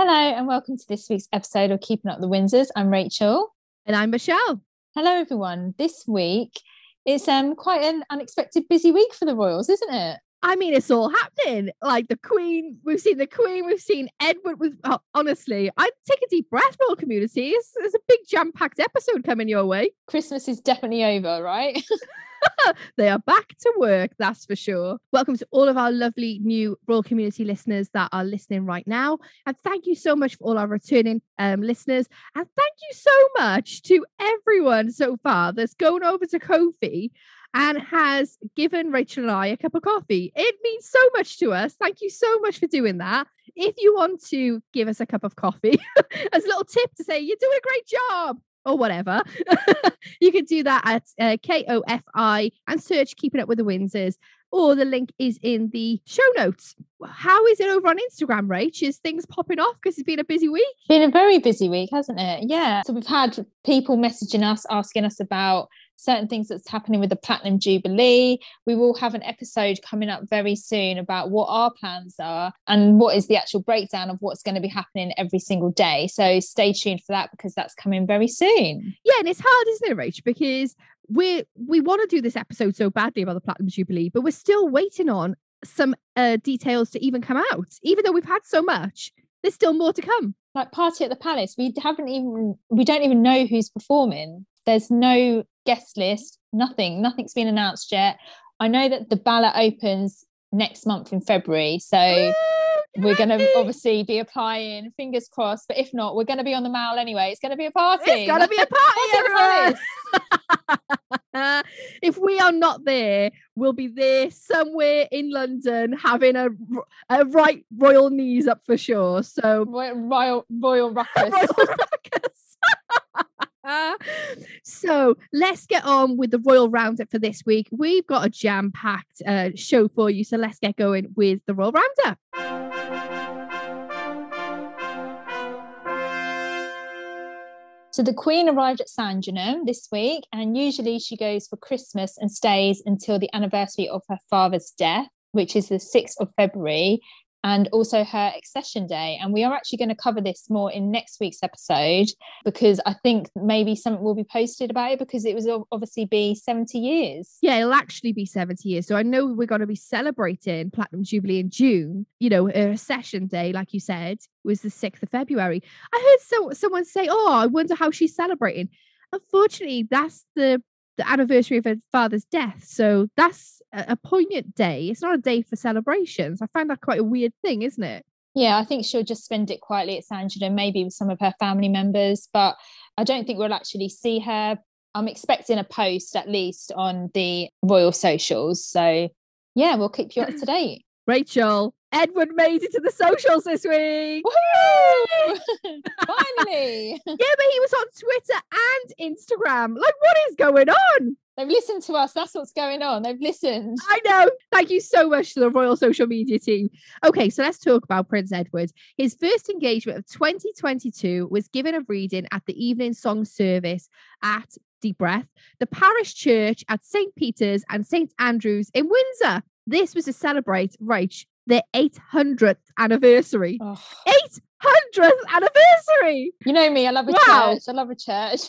Hello, and welcome to this week's episode of Keeping Up the Windsors. I'm Rachael. And I'm Michelle. Hello, everyone. This week it's um quite an unexpected busy week for the Royals, isn't it? I mean, it's all happening. Like the Queen, we've seen the Queen, we've seen Edward. With oh, honestly, I'd take a deep breath, royal community. It's, it's a big jam-packed episode coming your way. Christmas is definitely over, right? they are back to work, that's for sure. Welcome to all of our lovely new Royal Community listeners that are listening right now. And thank you so much for all our returning um, listeners. And thank you so much to everyone so far that's gone over to Ko-fi and has given Rachael and I a cup of coffee. It means so much to us. Thank you so much for doing that. If you want to give us a cup of coffee as a little tip to say, you're doing a great job, or whatever, you can do that at uh, KOFI and search Keeping Up with the Windsors, or the link is in the show notes. How is it over on Instagram, Rach? Is things popping off because it's been a busy week? Been a very busy week, hasn't it? Yeah. So we've had people messaging us, asking us about certain things that's happening with the Platinum Jubilee. We will have an episode coming up very soon about what our plans are and what is the actual breakdown of what's going to be happening every single day. So stay tuned for that because that's coming very soon. Yeah, and it's hard, isn't it, Rach? Because we we want to do this episode so badly about the Platinum Jubilee, but we're still waiting on some uh, details to even come out. Even though we've had so much, there's still more to come. Like Party at the Palace, we haven't even we don't even know who's performing. There's no guest list, nothing, nothing's been announced yet. I know that the ballot opens next month in February, so we're going to obviously be applying. Fingers crossed, but if not, we're going to be on the Mall anyway. It's going to be a party. It's going to be a party, everyone. if we are not there, we'll be there somewhere in London having a, a right royal knees up for sure. So royal royal, royal ruckus. royal ruckus. so let's get on with the Royal Roundup for this week. We've got a jam packed uh, show for you. So let's get going with the Royal Roundup. So the Queen arrived at Sandringham this week, and usually she goes for Christmas and stays until the anniversary of her father's death, which is the 6th of February and also her accession day. And we are actually going to cover this more in next week's episode because I think maybe something will be posted about it because it was obviously be 70 years. Yeah, it'll actually be 70 years. So I know we're going to be celebrating Platinum Jubilee in June. You know, her accession day, like you said, was the 6th of February. I heard so, someone say, Oh, I wonder how she's celebrating. Unfortunately, that's the the anniversary of her father's death. So that's a, poignant day. It's not a day for celebrations. I find that quite a weird thing, isn't it? Yeah, I think she'll just spend it quietly at Sandringham, maybe with some of her family members, but I don't think we'll actually see her. I'm expecting a post at least on the royal socials. So yeah, we'll keep you up to date. Rachael, Edward made it to the socials this week. Finally. yeah, but he was on Twitter and Instagram. Like, what is going on? They've listened to us. That's what's going on. They've listened. I know. Thank you so much to the Royal Social Media team. Okay, so let's talk about Prince Edward. His first engagement of 2022 was given a reading at the evening song service at Deep Breath, the parish church at St. Peter's and St. Andrew's in Windsor. This was to celebrate Rach their 800th anniversary. Oh. 800th anniversary. You know me, I love a wow. church. I love a church.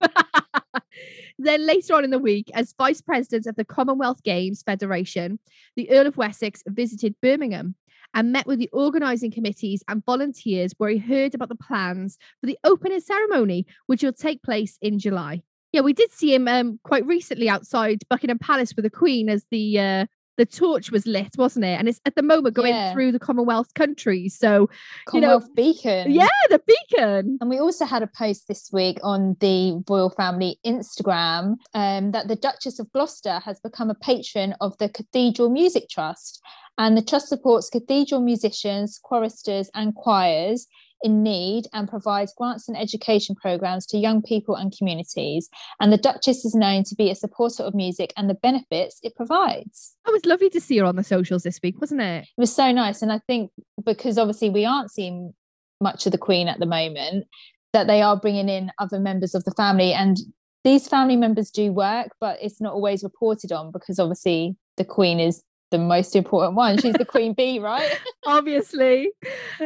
then later on in the week, as vice president of the Commonwealth Games Federation, the Earl of Wessex visited Birmingham and met with the organising committees and volunteers where he heard about the plans for the opening ceremony, which will take place in July. Yeah, we did see him um, quite recently outside Buckingham Palace with the Queen as the uh, the torch was lit, wasn't it? And it's at the moment going yeah. through the Commonwealth countries. So, Commonwealth you know, beacon. Yeah, the beacon. And we also had a post this week on the royal family Instagram um, that the Duchess of Gloucester has become a patron of the Cathedral Music Trust. And the trust supports cathedral musicians, choristers, and choirs in need and provides grants and education programs to young people and communities. And the Duchess is known to be a supporter of music and the benefits it provides. Oh, it was lovely to see her on the socials this week, wasn't it? It was so nice. And I think because obviously we aren't seeing much of the Queen at the moment, that they are bringing in other members of the family. And these family members do work, but it's not always reported on because obviously the Queen is the most important one. She's the queen bee, right? Obviously.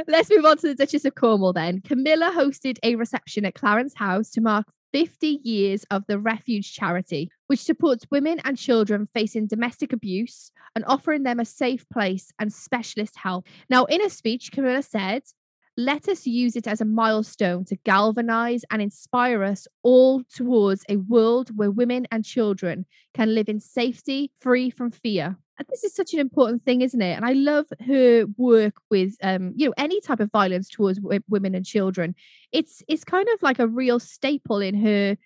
Let's move on to the Duchess of Cornwall then. Camilla hosted a reception at Clarence House to mark 50 years of the Refuge charity, which supports women and children facing domestic abuse and offering them a safe place and specialist help. Now, in a speech, Camilla said, let us use it as a milestone to galvanize and inspire us all towards a world where women and children can live in safety, free from fear. This is such an important thing, isn't it? And I love her work with, um, you know, any type of violence towards w- women and children. It's it's kind of like a real staple in her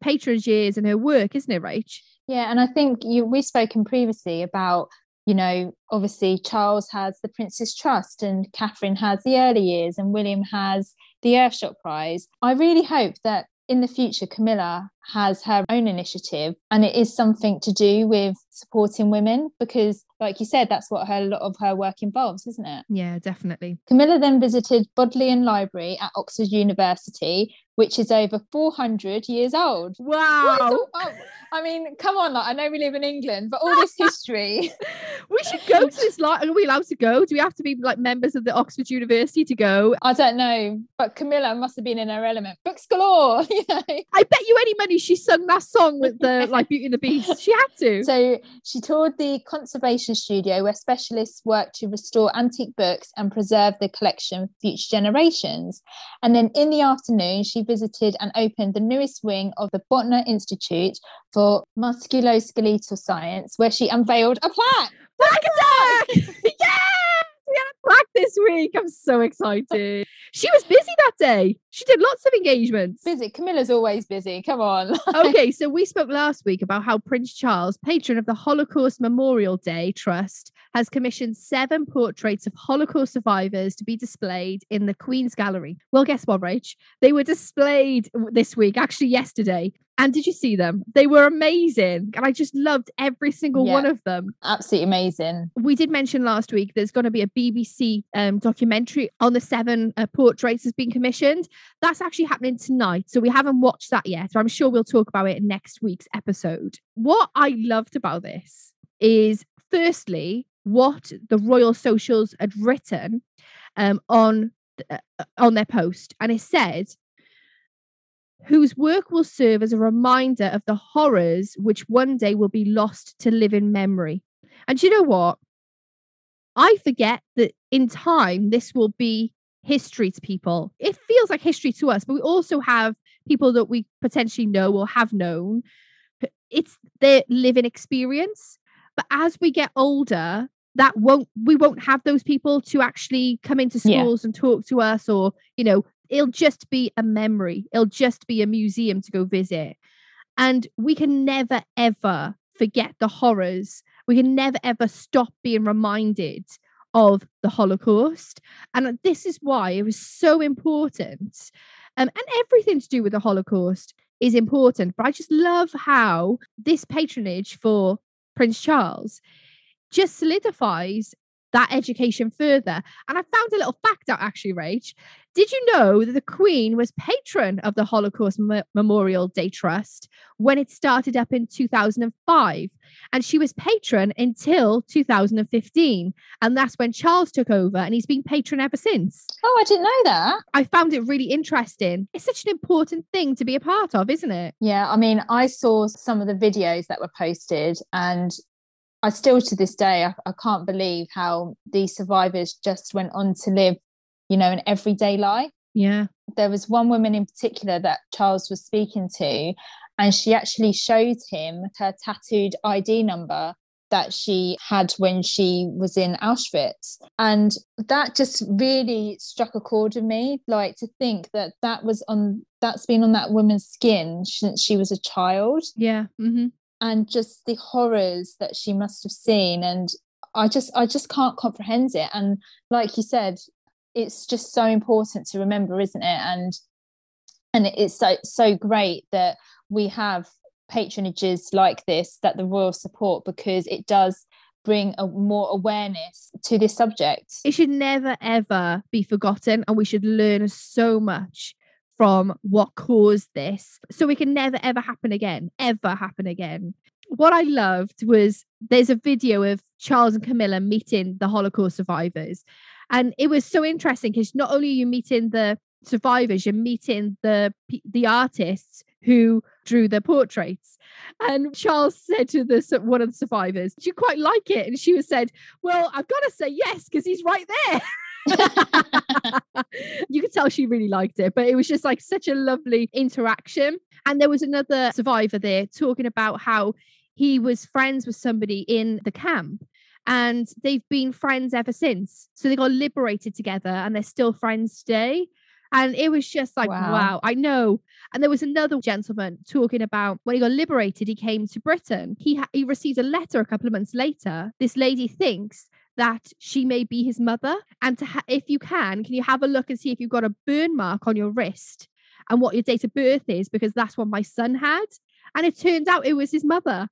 patronage years and her work, isn't it, Rach? Yeah, and I think you we've spoken previously about you know, obviously Charles has the Prince's Trust and Catherine has the early years and William has the Earthshot Prize. I really hope that in the future, Camilla has her own initiative and it is something to do with supporting women because, like you said, that's what her, a lot of her work involves, isn't it? Yeah, definitely. Camilla then visited Bodleian Library at Oxford University, which is over 400 years old. Wow. Oh, I mean, come on, like, I know we live in England, but all this history. we should go to this. Like, are we allowed to go? Do we have to be like members of the Oxford University to go? I don't know, but Camilla must have been in her element. Books galore. You know? I bet you any money she sung that song with the like Beauty and the Beast. She had to. So she toured the conservation studio where specialists work to restore antique books and preserve the collection for future generations. And then in the afternoon, she visited and opened the newest wing of the Botnar Institute for musculoskeletal science, where she unveiled a plaque. Plaque attack! yeah! We had a plaque this week. I'm so excited. She was busy that day. She did lots of engagements. Busy. Camilla's always busy. Come on. okay, so we spoke last week about how Prince Charles, patron of the Holocaust Memorial Day Trust, has commissioned seven portraits of Holocaust survivors to be displayed in the Queen's Gallery. Well, guess what, Rach? They were displayed this week, actually yesterday, and did you see them? They were amazing. And I just loved every single yeah, one of them. Absolutely amazing. We did mention last week there's going to be a BBC um, documentary on the seven uh, portraits that's been commissioned. That's actually happening tonight. So we haven't watched that yet. I'm sure we'll talk about it in next week's episode. What I loved about this is, firstly, what the Royal Socials had written um, on uh, on their post, and it said whose work will serve as a reminder of the horrors which one day will be lost to living memory. And you know what? I forget that in time this will be history to people. It feels like history to us, but we also have people that we potentially know or have known. It's their living experience. But as we get older, that won't we won't have those people to actually come into schools yeah. and talk to us or you know it'll just be a memory. It'll just be a museum to go visit. And we can never, ever forget the horrors. We can never, ever stop being reminded of the Holocaust. And this is why it was so important. Um, and everything to do with the Holocaust is important. But I just love how this patronage for Prince Charles just solidifies that education further. And I found a little fact out actually, Rach. Did you know that the Queen was patron of the Holocaust M- Memorial Day Trust when it started up in 2005? And she was patron until 2015. And that's when Charles took over, and he's been patron ever since. Oh, I didn't know that. I found it really interesting. It's such an important thing to be a part of, isn't it? Yeah. I mean, I saw some of the videos that were posted, and I still to this day I, I, can't believe how these survivors just went on to live, you know, an everyday life. Yeah. There was one woman in particular that Charles was speaking to, and she actually showed him her tattooed ID number that she had when she was in Auschwitz. And that just really struck a chord in me. Like to think that that was on, that's been on that woman's skin since she was a child. Yeah. Mm-hmm and just the horrors that she must have seen and i just i just can't comprehend it and like you said it's just so important to remember, isn't it? And and it's so so great that we have patronages like this that the royal support because it does bring a more awareness to this subject. It should never ever be forgotten, and we should learn so much from what caused this so it can never ever happen again ever happen again. What i loved was there's a video of charles and camilla meeting the holocaust survivors and it was so interesting because not only are you meeting the survivors you're meeting the the artists who drew the portraits. And charles said to the one of the survivors do you quite like it? And she was said well i've got to say yes because he's right there you could tell she really liked it, but it was just like such a lovely interaction. And there was another survivor there talking about how he was friends with somebody in the camp and they've been friends ever since. So they got liberated together and they're still friends today. And it was just like, wow. wow. I know. And there was another gentleman talking about when he got liberated, he came to Britain. He ha- he received a letter a couple of months later. This lady thinks that she may be his mother. And to ha- if you can, can you have a look and see if you've got a burn mark on your wrist and what your date of birth is? Because that's what my son had. And it turned out it was his mother.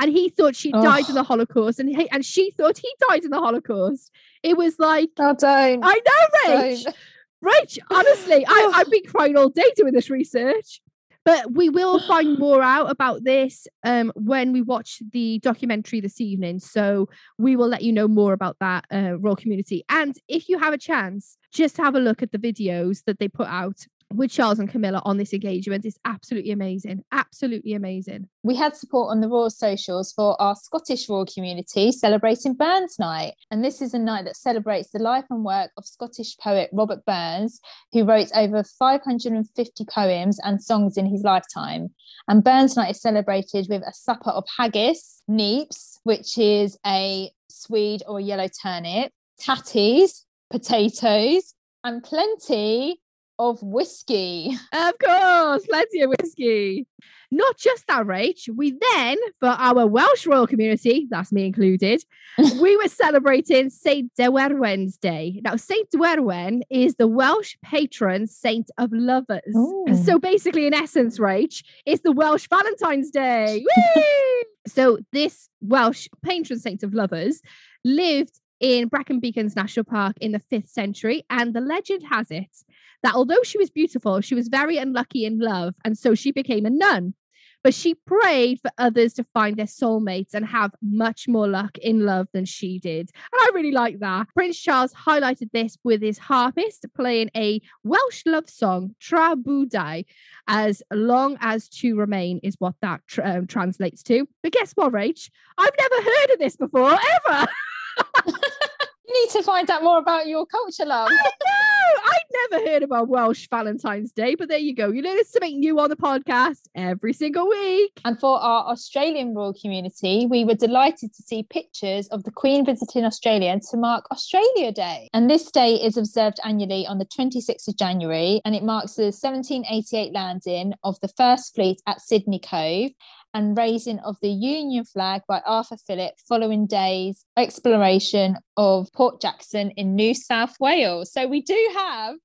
And he thought she oh. died in the Holocaust, and he, and she thought he died in the Holocaust. It was like, oh, don't. I know, Rach. Don't. Rach, honestly, I, I've been crying all day doing this research. But we will find more out about this um, when we watch the documentary this evening. So we will let you know more about that uh, royal community. And if you have a chance, just have a look at the videos that they put out with Charles and Camilla on this engagement is absolutely amazing. Absolutely amazing. We had support on the Royal Socials for our Scottish Royal community celebrating Burns Night. And this is a night that celebrates the life and work of Scottish poet Robert Burns, who wrote over 550 poems and songs in his lifetime. And Burns Night is celebrated with a supper of haggis, neeps, which is a swede or yellow turnip, tatties, potatoes, and plenty of whiskey. Of course, plenty of whiskey. Not just that, Rach. We then, for our Welsh royal community, that's me included, we were celebrating St. Dwynwen's Day. Now, St. Derwen is the Welsh patron saint of lovers. Ooh. So oh. basically, in essence, Rach, it's the Welsh Valentine's Day. so this Welsh patron saint of lovers lived in Brecon Beacons National Park in the 5th century. And the legend has it that although she was beautiful, she was very unlucky in love. And so she became a nun. But she prayed for others to find their soulmates and have much more luck in love than she did. And I really like that. Prince Charles highlighted this with his harpist playing a Welsh love song, Tra Bo Dau, as long as to remain is what that um, translates to. But guess what, Rach? I've never heard of this before, ever. you need to find out more about your culture, love. Never heard about Welsh Valentine's Day, but there you go. You learn something new on the podcast every single week. And for our Australian royal community, we were delighted to see pictures of the Queen visiting Australia to mark Australia Day. And this day is observed annually on the 26th of January, and it marks the 1788 landing of the First Fleet at Sydney Cove and raising of the Union flag by Arthur Phillip following days exploration of Port Jackson in New South Wales. So we do have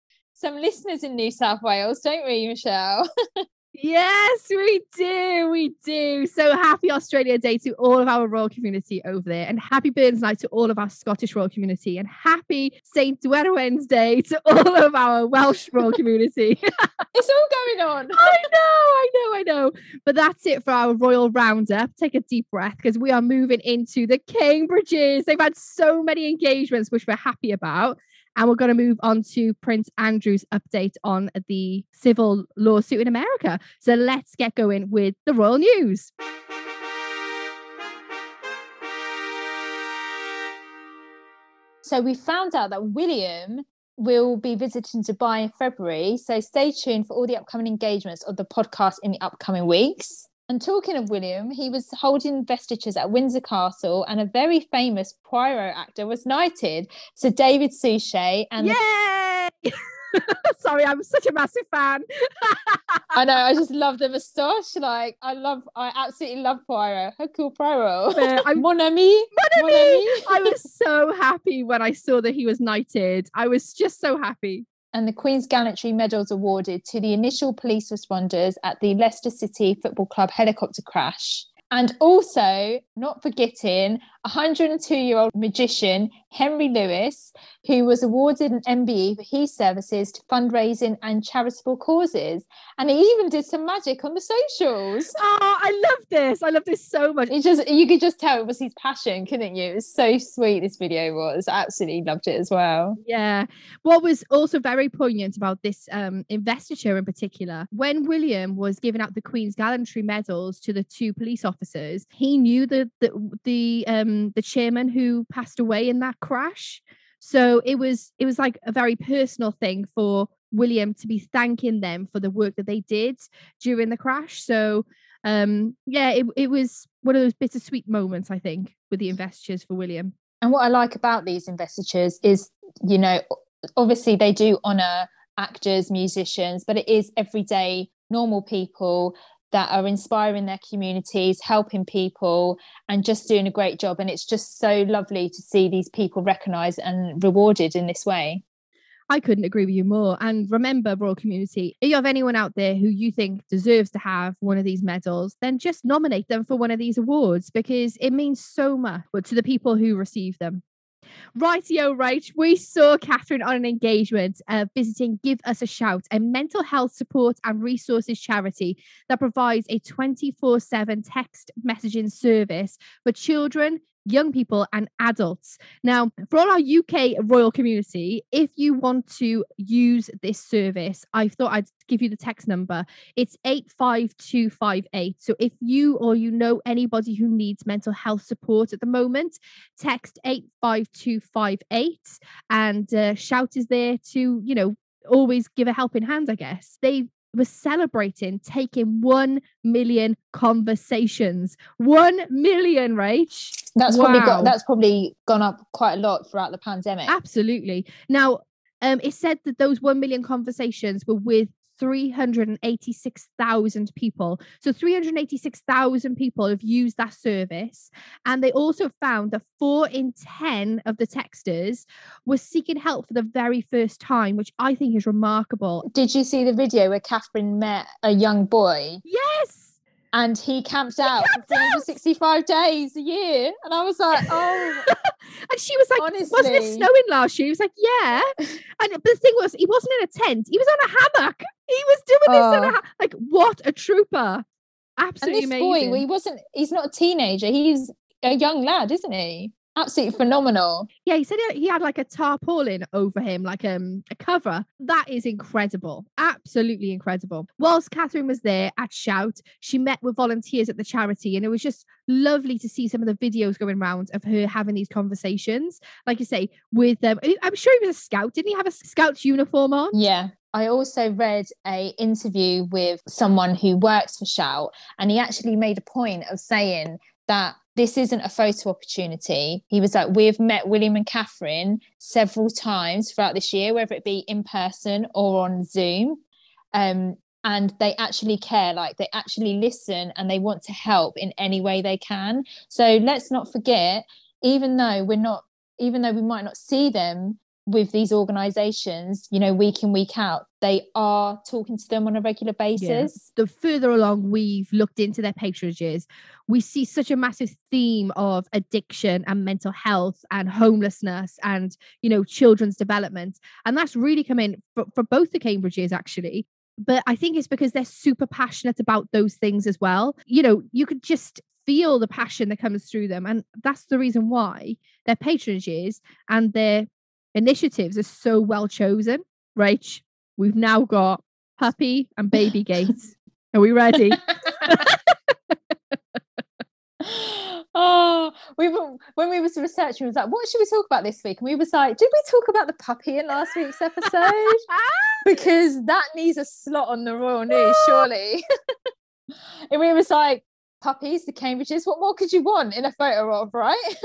some listeners in New South Wales, don't we, Michelle? Yes, we do. We do. So happy Australia Day to all of our royal community over there, and happy Burns Night to all of our Scottish royal community, and happy St. Dwynwen's Day to all of our Welsh royal community. it's all going on. I know, I know, I know. But that's it for our royal roundup. Take a deep breath because we are moving into the Cambridges. They've had so many engagements, which we're happy about. And we're going to move on to Prince Andrew's update on the civil lawsuit in America. So let's get going with the royal news. So we found out that William will be visiting Dubai in February. So stay tuned for all the upcoming engagements of the podcast in the upcoming weeks. And talking of William, he was holding investitures at Windsor Castle, and a very famous Poirot actor was knighted. Sir David Suchet and Yay! Sorry, I'm such a massive fan. I know. I just love the moustache. Like, I love. I absolutely love Poirot. Hercule Poirot. Yeah, I'm- Mon ami. Mon ami. I was so happy when I saw that he was knighted. I was just so happy. And the Queen's Gallantry medals awarded to the initial police responders at the Leicester City Football Club helicopter crash. And also, not forgetting, 102 year old magician Henry Lewis, who was awarded an MBE for his services to fundraising and charitable causes. And he even did some magic on the socials. Oh, I love this. I love this so much. It just you could just tell it was his passion, couldn't you? It was so sweet. This video was. I absolutely loved it as well. Yeah. What was also very poignant about this um, investiture in particular, when William was giving out the Queen's Gallantry medals to the two police officers, he knew the the the um the chairman who passed away in that crash. So it was it was like a very personal thing for William to be thanking them for the work that they did during the crash. So um yeah, it, it was one of those bittersweet moments, I think, with the investitures for William. And what I like about these investitures is, you know, obviously they do honour actors, musicians, but it is everyday normal people that are inspiring their communities, helping people, and just doing a great job. And it's just so lovely to see these people recognised and rewarded in this way. I couldn't agree with you more. And remember, Royal Community, if you have anyone out there who you think deserves to have one of these medals, then just nominate them for one of these awards because it means so much to the people who receive them. Rightio, right. We saw Catherine on an engagement uh, visiting Give Us a Shout, a mental health support and resources charity that provides a 24 7 text messaging service for children, young people and adults. Now, for all our UK royal community, if you want to use this service, I thought I'd give you the text number. It's 85258. So if you or you know anybody who needs mental health support at the moment, text 85258 and uh, shout is there to, you know, always give a helping hand, I guess. They was celebrating taking 1 million conversations. 1 million, Rach. That's probably got that's probably gone up quite a lot throughout the pandemic. Absolutely. Now, um, it said that those 1 million conversations were with 386,000 people. So 386,000 people have used that service. And they also found that four in 10 of the texters were seeking help for the very first time, which I think is remarkable. Did you see the video where Catherine met a young boy Yes. And he camped out camped for out! 365 days a year? And I was like, oh, And she was like, honestly. Wasn't it snowing last year? He was like, Yeah. And but the thing was, he wasn't in a tent, he was on a hammock. He was doing this in a Oh. ha- like what a trooper. And Absolutely this amazing. boy, he wasn't, he's not a teenager. He's a young lad, isn't he? Absolutely phenomenal. Yeah, he said he- had like a tarpaulin over him, like um, a cover. That is incredible. Absolutely incredible. Whilst Catherine was there at Shout, she met with volunteers at the charity, and it was just lovely to see some of the videos going around of her having these conversations. Like you say, with them. I'm sure he was a scout. Didn't he have a scout's uniform on? Yeah. I also read a interview with someone who works for Shout, and he actually made a point of saying that this isn't a photo opportunity. He was like, We've met William and Catherine several times throughout this year, whether it be in person or on Zoom. Um, and they actually care, like they actually listen and they want to help in any way they can. So let's not forget, even though we're not, even though we might not see them with these organizations, you know, week in, week out, they are talking to them on a regular basis. the further along we've looked into their patronages, we see such a massive theme of addiction and mental health and homelessness and, you know, children's development. And that's really come in for, for both the Cambridges, actually. But I think it's because they're super passionate about those things as well. You know, you could just feel the passion that comes through them. And that's the reason why their patronages and their initiatives are so well chosen. Rach, we've now got Puppy and Baby Gates. Are we ready? oh, we were when we was researching, we was like, what should we talk about this week? And we was like, did we talk about the puppy in last week's episode? because that needs a slot on the Royal News, surely. and we was like, puppies, the Cambridges, what more could you want in a photo of, right?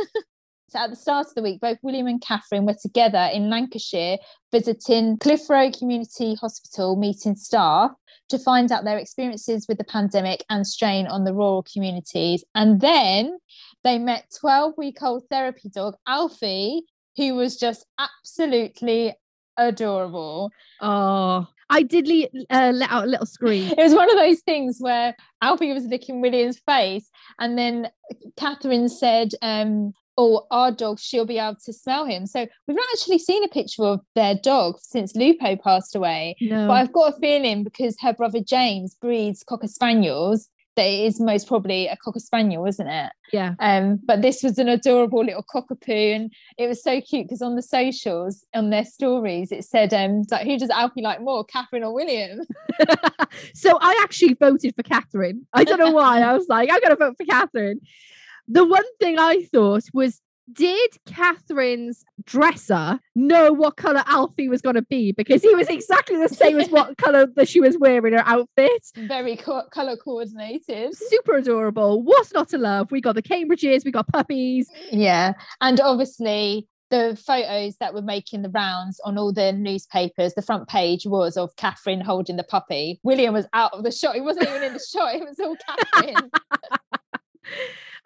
So at the start of the week, both William and Catherine were together in Lancashire visiting Cliff Clitheroe Community Hospital, meeting staff to find out their experiences with the pandemic and strain on the rural communities. And then they met 12 week old therapy dog, Alfie, who was just absolutely adorable. Oh, I did le- uh, let out a little scream. It was one of those things where Alfie was licking William's face, and then Catherine said, um, "Oh, our dog, she'll be able to smell him." So we've not actually seen a picture of their dog since Lupo passed away. No. But I've got a feeling because her brother James breeds cocker spaniels that it is most probably a cocker spaniel, isn't it? yeah. Um, but this was an adorable little cockapoo, and it was so cute because on the socials, on their stories, it said, um, like who does Alfie like more, Catherine or William? so I actually voted for Catherine. I don't know why. I was like, I'm going to vote for Catherine. The one thing I thought was, did Catherine's dresser know what color Alfie was going to be? Because he was exactly the same as what color that she was wearing her outfit. Very co- color coordinated. Super adorable. What's not to love? We got the Cambridges, we got puppies. Yeah, and obviously the photos that were making the rounds on all the newspapers, the front page was of Catherine holding the puppy. William was out of the shot. He wasn't even in the shot. It was all Catherine.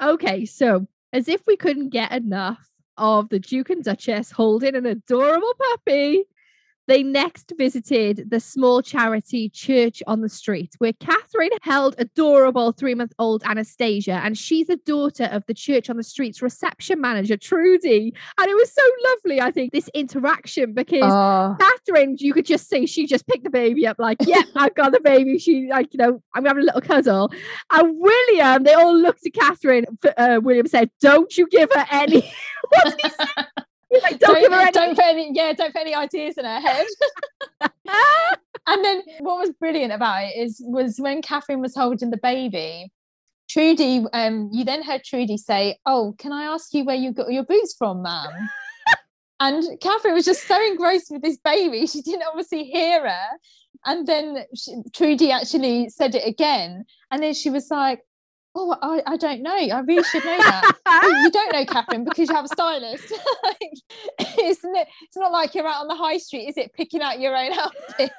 Okay, so as if we couldn't get enough of the Duke and Duchess holding an adorable puppy, they next visited the small charity Church on the Street, where Catherine held adorable three month old Anastasia, and she's the daughter of the Church on the Street's reception manager, Trudy. And it was so lovely, I think, this interaction because oh, Catherine, you could just see she just picked the baby up, like, yep, I've got the baby. She, like, you know, I'm having a little cuddle. And William, they all looked at Catherine. Uh, William said, Don't you give her any. what did he say? Like, Don't, don't, give her any. don't put any yeah, don't put any ideas in her head. and then what was brilliant about it is was when Catherine was holding the baby, Trudy, um, you then heard Trudy say, Oh, can I ask you where you got your boots from, ma'am? and Catherine was just so engrossed with this baby, she didn't obviously hear her. And then she, Trudy actually said it again. And then she was like, Oh, I, I don't know. I really should know that. "Oh, you don't know Catherine because you have a stylist. It's, not, it's not like you're out on the high street, is it? Picking out your own outfit.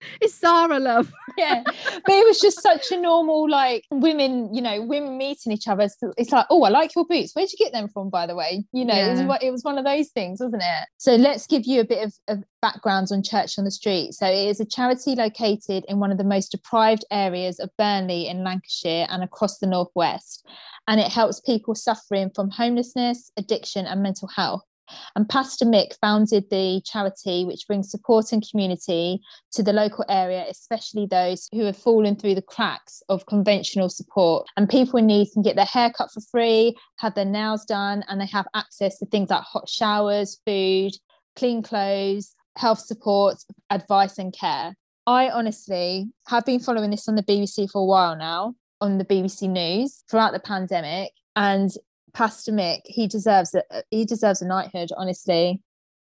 it's Sarah, love. yeah. But it was just such a normal, like women, you know, women meeting each other. So It's like, oh, I like your boots. Where'd you get them from, by the way? You know, it, was, one- it was one of those things, wasn't it? So let's give you a bit of, of background on Church on the Street. So it is a charity located in one of the most deprived areas of Burnley in Lancashire and across the Northwest. And it helps people suffering from homelessness, addiction, and mental health. And Pastor Mick founded the charity, which brings support and community to the local area, especially those who have fallen through the cracks of conventional support. And people in need can get their hair cut for free, have their nails done, and they have access to things like hot showers, food, clean clothes, health support, advice, and care. I honestly have been following this on the BBC for a while now, on the BBC News throughout the pandemic. And Pastor Mick, he deserves it. He deserves a knighthood, honestly.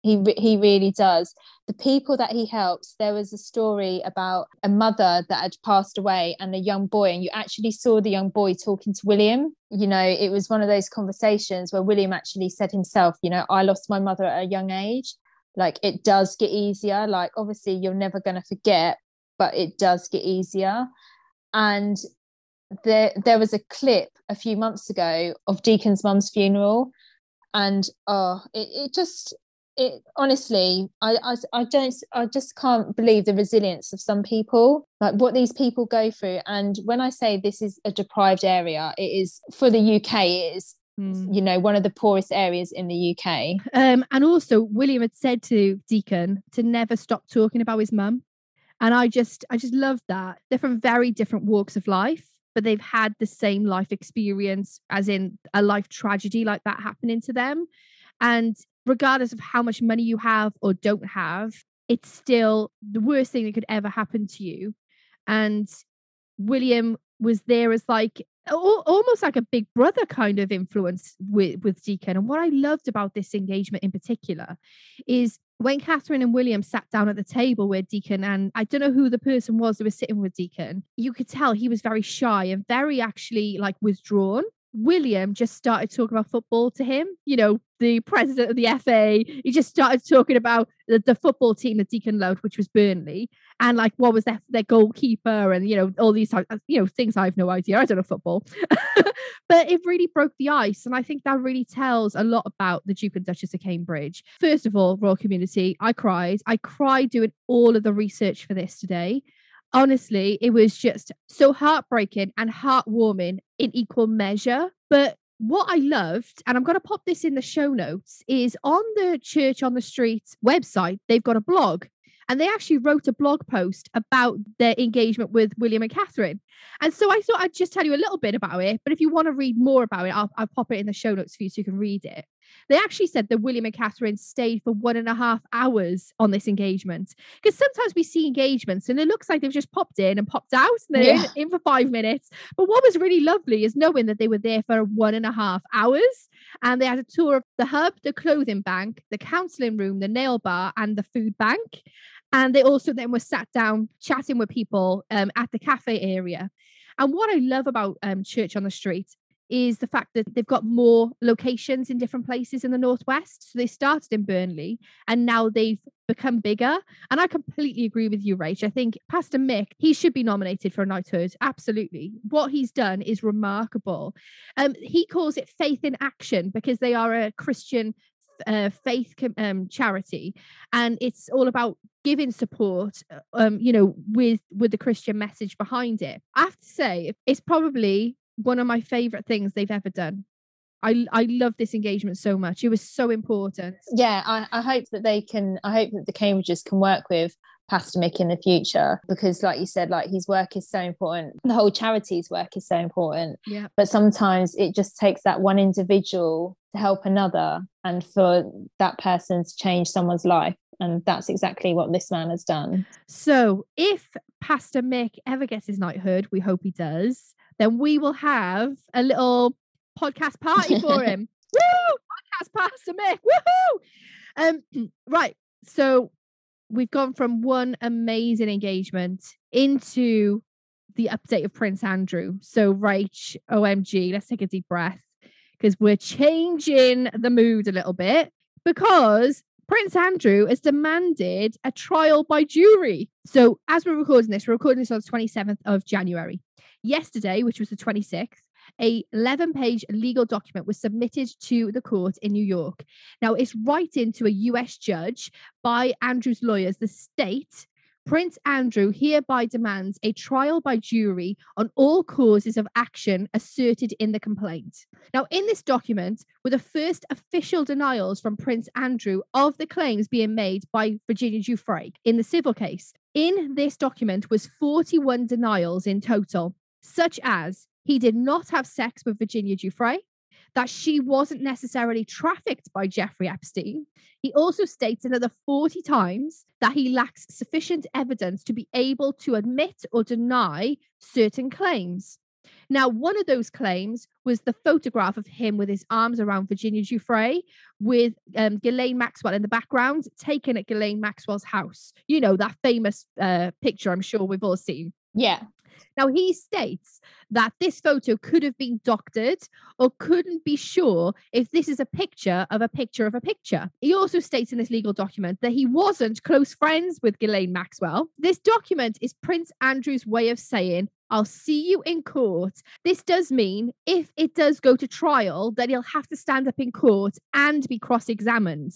He, he really does. The people that he helps, there was a story about a mother that had passed away and a young boy, and you actually saw the young boy talking to William. You know, it was one of those conversations where William actually said himself, you know, I lost my mother at a young age. Like it does get easier. Like obviously you're never going to forget, but it does get easier. And there there was a clip a few months ago of Deacon's mum's funeral, and oh, it, it just it honestly, I, I I don't I just can't believe the resilience of some people, like what these people go through. And when I say this is a deprived area, it is for the UK. It is you know one of the poorest areas in the UK. Um, and also William had said to Deacon to never stop talking about his mum. And I just I just love that. They're from very different walks of life, but they've had the same life experience, as in a life tragedy like that happening to them. And regardless of how much money you have or don't have, it's still the worst thing that could ever happen to you. And William was there as like almost like a big brother kind of influence with with Deacon. And what I loved about this engagement in particular is when Catherine and William sat down at the table with Deacon, and I don't know who the person was who was sitting with Deacon, you could tell he was very shy and very actually like withdrawn. William just started talking about football to him. You know, the president of the FA, he just started talking about the, the football team that Deacon loved, which was Burnley, and like what was their, their goalkeeper, and you know, all these uh, you know things I have no idea. I don't know football, but it really broke the ice, and I think that really tells a lot about the Duke and Duchess of Cambridge. First of all, royal community, I cried. I cried doing all of the research for this today honestly, it was just so heartbreaking and heartwarming in equal measure. But what I loved, and I'm going to pop this in the show notes, is on the Church on the Street website, they've got a blog. And they actually wrote a blog post about their engagement with William and Catherine. And so I thought I'd just tell you a little bit about it. But if you want to read more about it, I'll, I'll pop it in the show notes for you so you can read it. They actually said that William and Catherine stayed for one and a half hours on this engagement. Because sometimes we see engagements and it looks like they've just popped in and popped out and they're yeah. in, in for five minutes. But what was really lovely is knowing that they were there for one and a half hours and they had a tour of the hub, the clothing bank, the counselling room, the nail bar, and the food bank. And they also then were sat down chatting with people um, at the cafe area. And what I love about um, Church on the Street is the fact that they've got more locations in different places in the northwest. So they started in Burnley and now they've become bigger. And I completely agree with you, Rach. I think Pastor Mick, he should be nominated for a knighthood. Absolutely. What he's done is remarkable. Um, he calls it faith in action because they are a Christian uh, faith um, charity and it's all about giving support uh, um you know with with the christian message behind it i have to say it's probably one of my favorite things they've ever done. I I love this engagement so much. It was so important. Yeah, I, I hope that they can. I hope that the Cambridges can work with Pastor Mick in the future because, like you said, like his work is so important. The whole charity's work is so important. Yeah. But sometimes it just takes that one individual to help another, and for that person to change someone's life. And that's exactly what this man has done. So, if Pastor Mick ever gets his knighthood, we hope he does then we will have a little podcast party for him. Woo! Podcast Pastor Mick. Woohoo! Um, right. So we've gone from one amazing engagement into the update of Prince Andrew. So, Rach, OMG, let's take a deep breath because we're changing the mood a little bit because Prince Andrew has demanded a trial by jury. So, as we're recording this, we're recording this on the 27th of January. Yesterday, which was the 26th, a 11 page legal document was submitted to the court in New York. Now, it's writing to a US judge by Andrew's lawyers, the state. Prince Andrew hereby demands a trial by jury on all causes of action asserted in the complaint. Now, in this document were the first official denials from Prince Andrew of the claims being made by Virginia Giuffre in the civil case. In this document was 41 denials in total such as he did not have sex with Virginia Giuffre, that she wasn't necessarily trafficked by Jeffrey Epstein. He also states another 40 times that he lacks sufficient evidence to be able to admit or deny certain claims. Now, one of those claims was the photograph of him with his arms around Virginia Giuffre with um, Ghislaine Maxwell in the background, taken at Ghislaine Maxwell's house. You know, that famous uh, picture I'm sure we've all seen. Yeah. Now, he states that this photo could have been doctored or couldn't be sure if this is a picture of a picture of a picture. He also states in this legal document that he wasn't close friends with Ghislaine Maxwell. This document is Prince Andrew's way of saying, I'll see you in court. This does mean if it does go to trial, that he'll have to stand up in court and be cross examined.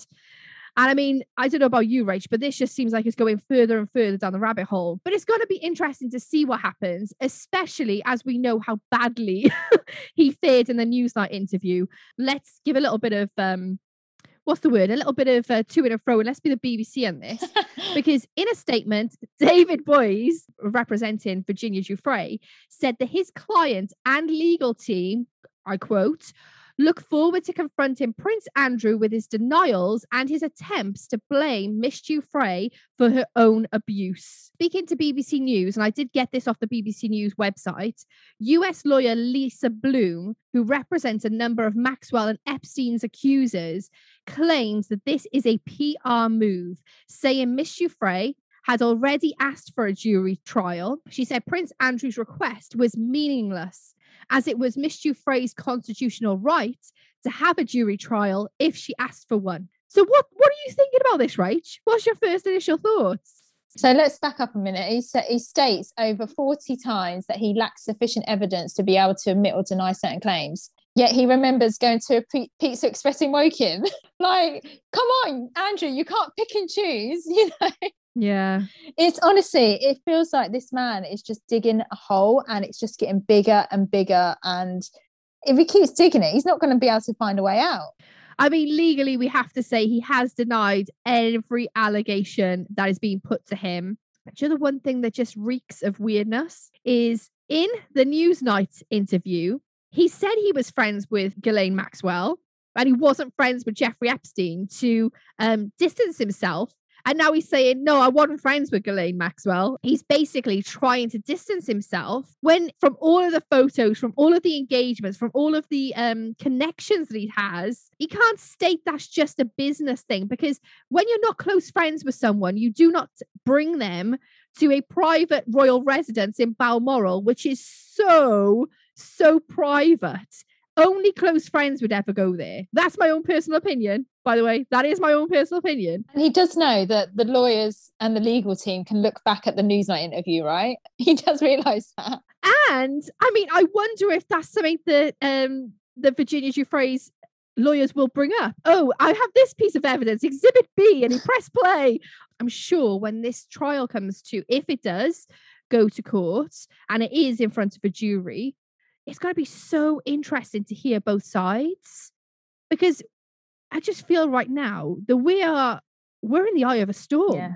And I mean, I don't know about you, Rach, but this just seems like it's going further and further down the rabbit hole. But it's going to be interesting to see what happens, especially as we know how badly he fared in the Newsnight interview. Let's give a little bit of um, what's the word? A little bit of uh, to and a fro, and let's be the BBC on this. because in a statement, David Boies, representing Virginia Giuffre, said that his client and legal team, I quote, look forward to confronting Prince Andrew with his denials and his attempts to blame Miss Giuffre for her own abuse. Speaking to BBC News, and I did get this off the BBC News website, US lawyer Lisa Bloom, who represents a number of Maxwell and Epstein's accusers, claims that this is a PR move, saying Miss Giuffre had already asked for a jury trial. She said Prince Andrew's request was meaningless as it was Miss Giuffre's constitutional right to have a jury trial if she asked for one. So what what are you thinking about this, Rach? What's your first initial thoughts? So let's back up a minute. He, sa- he states over 40 times that he lacks sufficient evidence to be able to admit or deny certain claims. Yet he remembers going to a Pizza Express in Woking. like, come on, Andrew, you can't pick and choose, you know? Yeah. It's honestly, it feels like this man is just digging a hole and it's just getting bigger and bigger. And if he keeps digging it, he's not going to be able to find a way out. I mean, legally, we have to say he has denied every allegation that is being put to him. But you know, the one thing that just reeks of weirdness is in the Newsnight interview, he said he was friends with Ghislaine Maxwell and he wasn't friends with Jeffrey Epstein to um, distance himself and now he's saying, no, I wasn't friends with Ghislaine Maxwell. He's basically trying to distance himself when from all of the photos, from all of the engagements, from all of the um, connections that he has, he can't state that's just a business thing because when you're not close friends with someone, you do not bring them to a private royal residence in Balmoral, which is so, so private only close friends would ever go there. That's my own personal opinion, by the way. That is my own personal opinion. And he does know that the lawyers and the legal team can look back at the Newsnight interview, right? He does realise that. And I mean, I wonder if that's something that um the Virginia Giuffre's lawyers will bring up. Oh, I have this piece of evidence, exhibit B, and he press play. I'm sure when this trial comes to, if it does go to court and it is in front of a jury, it's going to be so interesting to hear both sides because I just feel right now that we are we're in the eye of a storm. Yeah.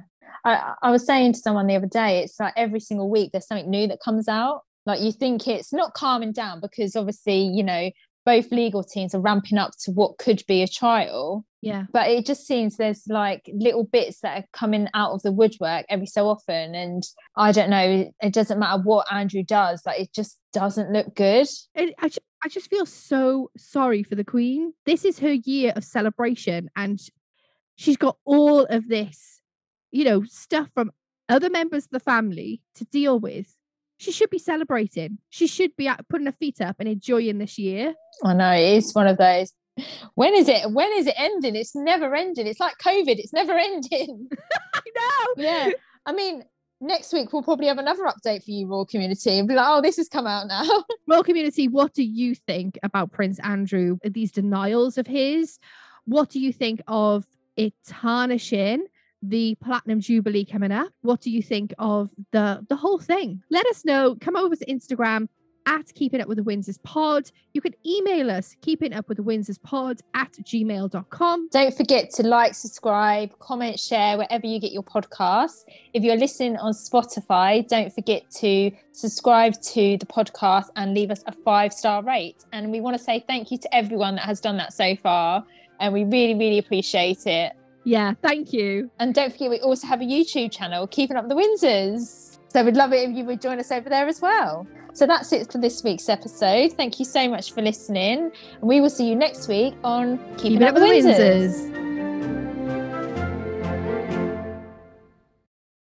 I, I was saying to someone the other day, it's like every single week there's something new that comes out. Like you think it's not calming down because obviously, you know, both legal teams are ramping up to what could be a trial. Yeah. But it just seems there's like little bits that are coming out of the woodwork every so often. And I don't know, it doesn't matter what Andrew does, like it just doesn't look good. It, I, just, I just feel so sorry for the Queen. This is her year of celebration, and she's got all of this, you know, stuff from other members of the family to deal with she should be celebrating. She should be putting her feet up and enjoying this year. I know it is one of those. When is it? When is it ending? It's never ending. It's like COVID. It's never ending. I know. Yeah. I mean, next week we'll probably have another update for you, Royal Community, and be like, "Oh, this has come out now." Royal Community, what do you think about Prince Andrew? These denials of his. What do you think of it tarnishing the platinum jubilee coming up what do you think of the the whole thing let us know come over to instagram at keeping up with the windsors pod you can email us keeping up with the windsors pod at gmail.com don't forget to like subscribe comment share wherever you get your podcasts if you're listening on spotify don't forget to subscribe to the podcast and leave us a five star rate and we want to say thank you to everyone that has done that so far and we really really appreciate it yeah, thank you. And don't forget, we also have a YouTube channel, Keeping Up the Windsors. So we'd love it if you would join us over there as well. So that's it for this week's episode. Thank you so much for listening. And we will see you next week on Keeping, Keeping Up, Up, the Windsors. Windsors.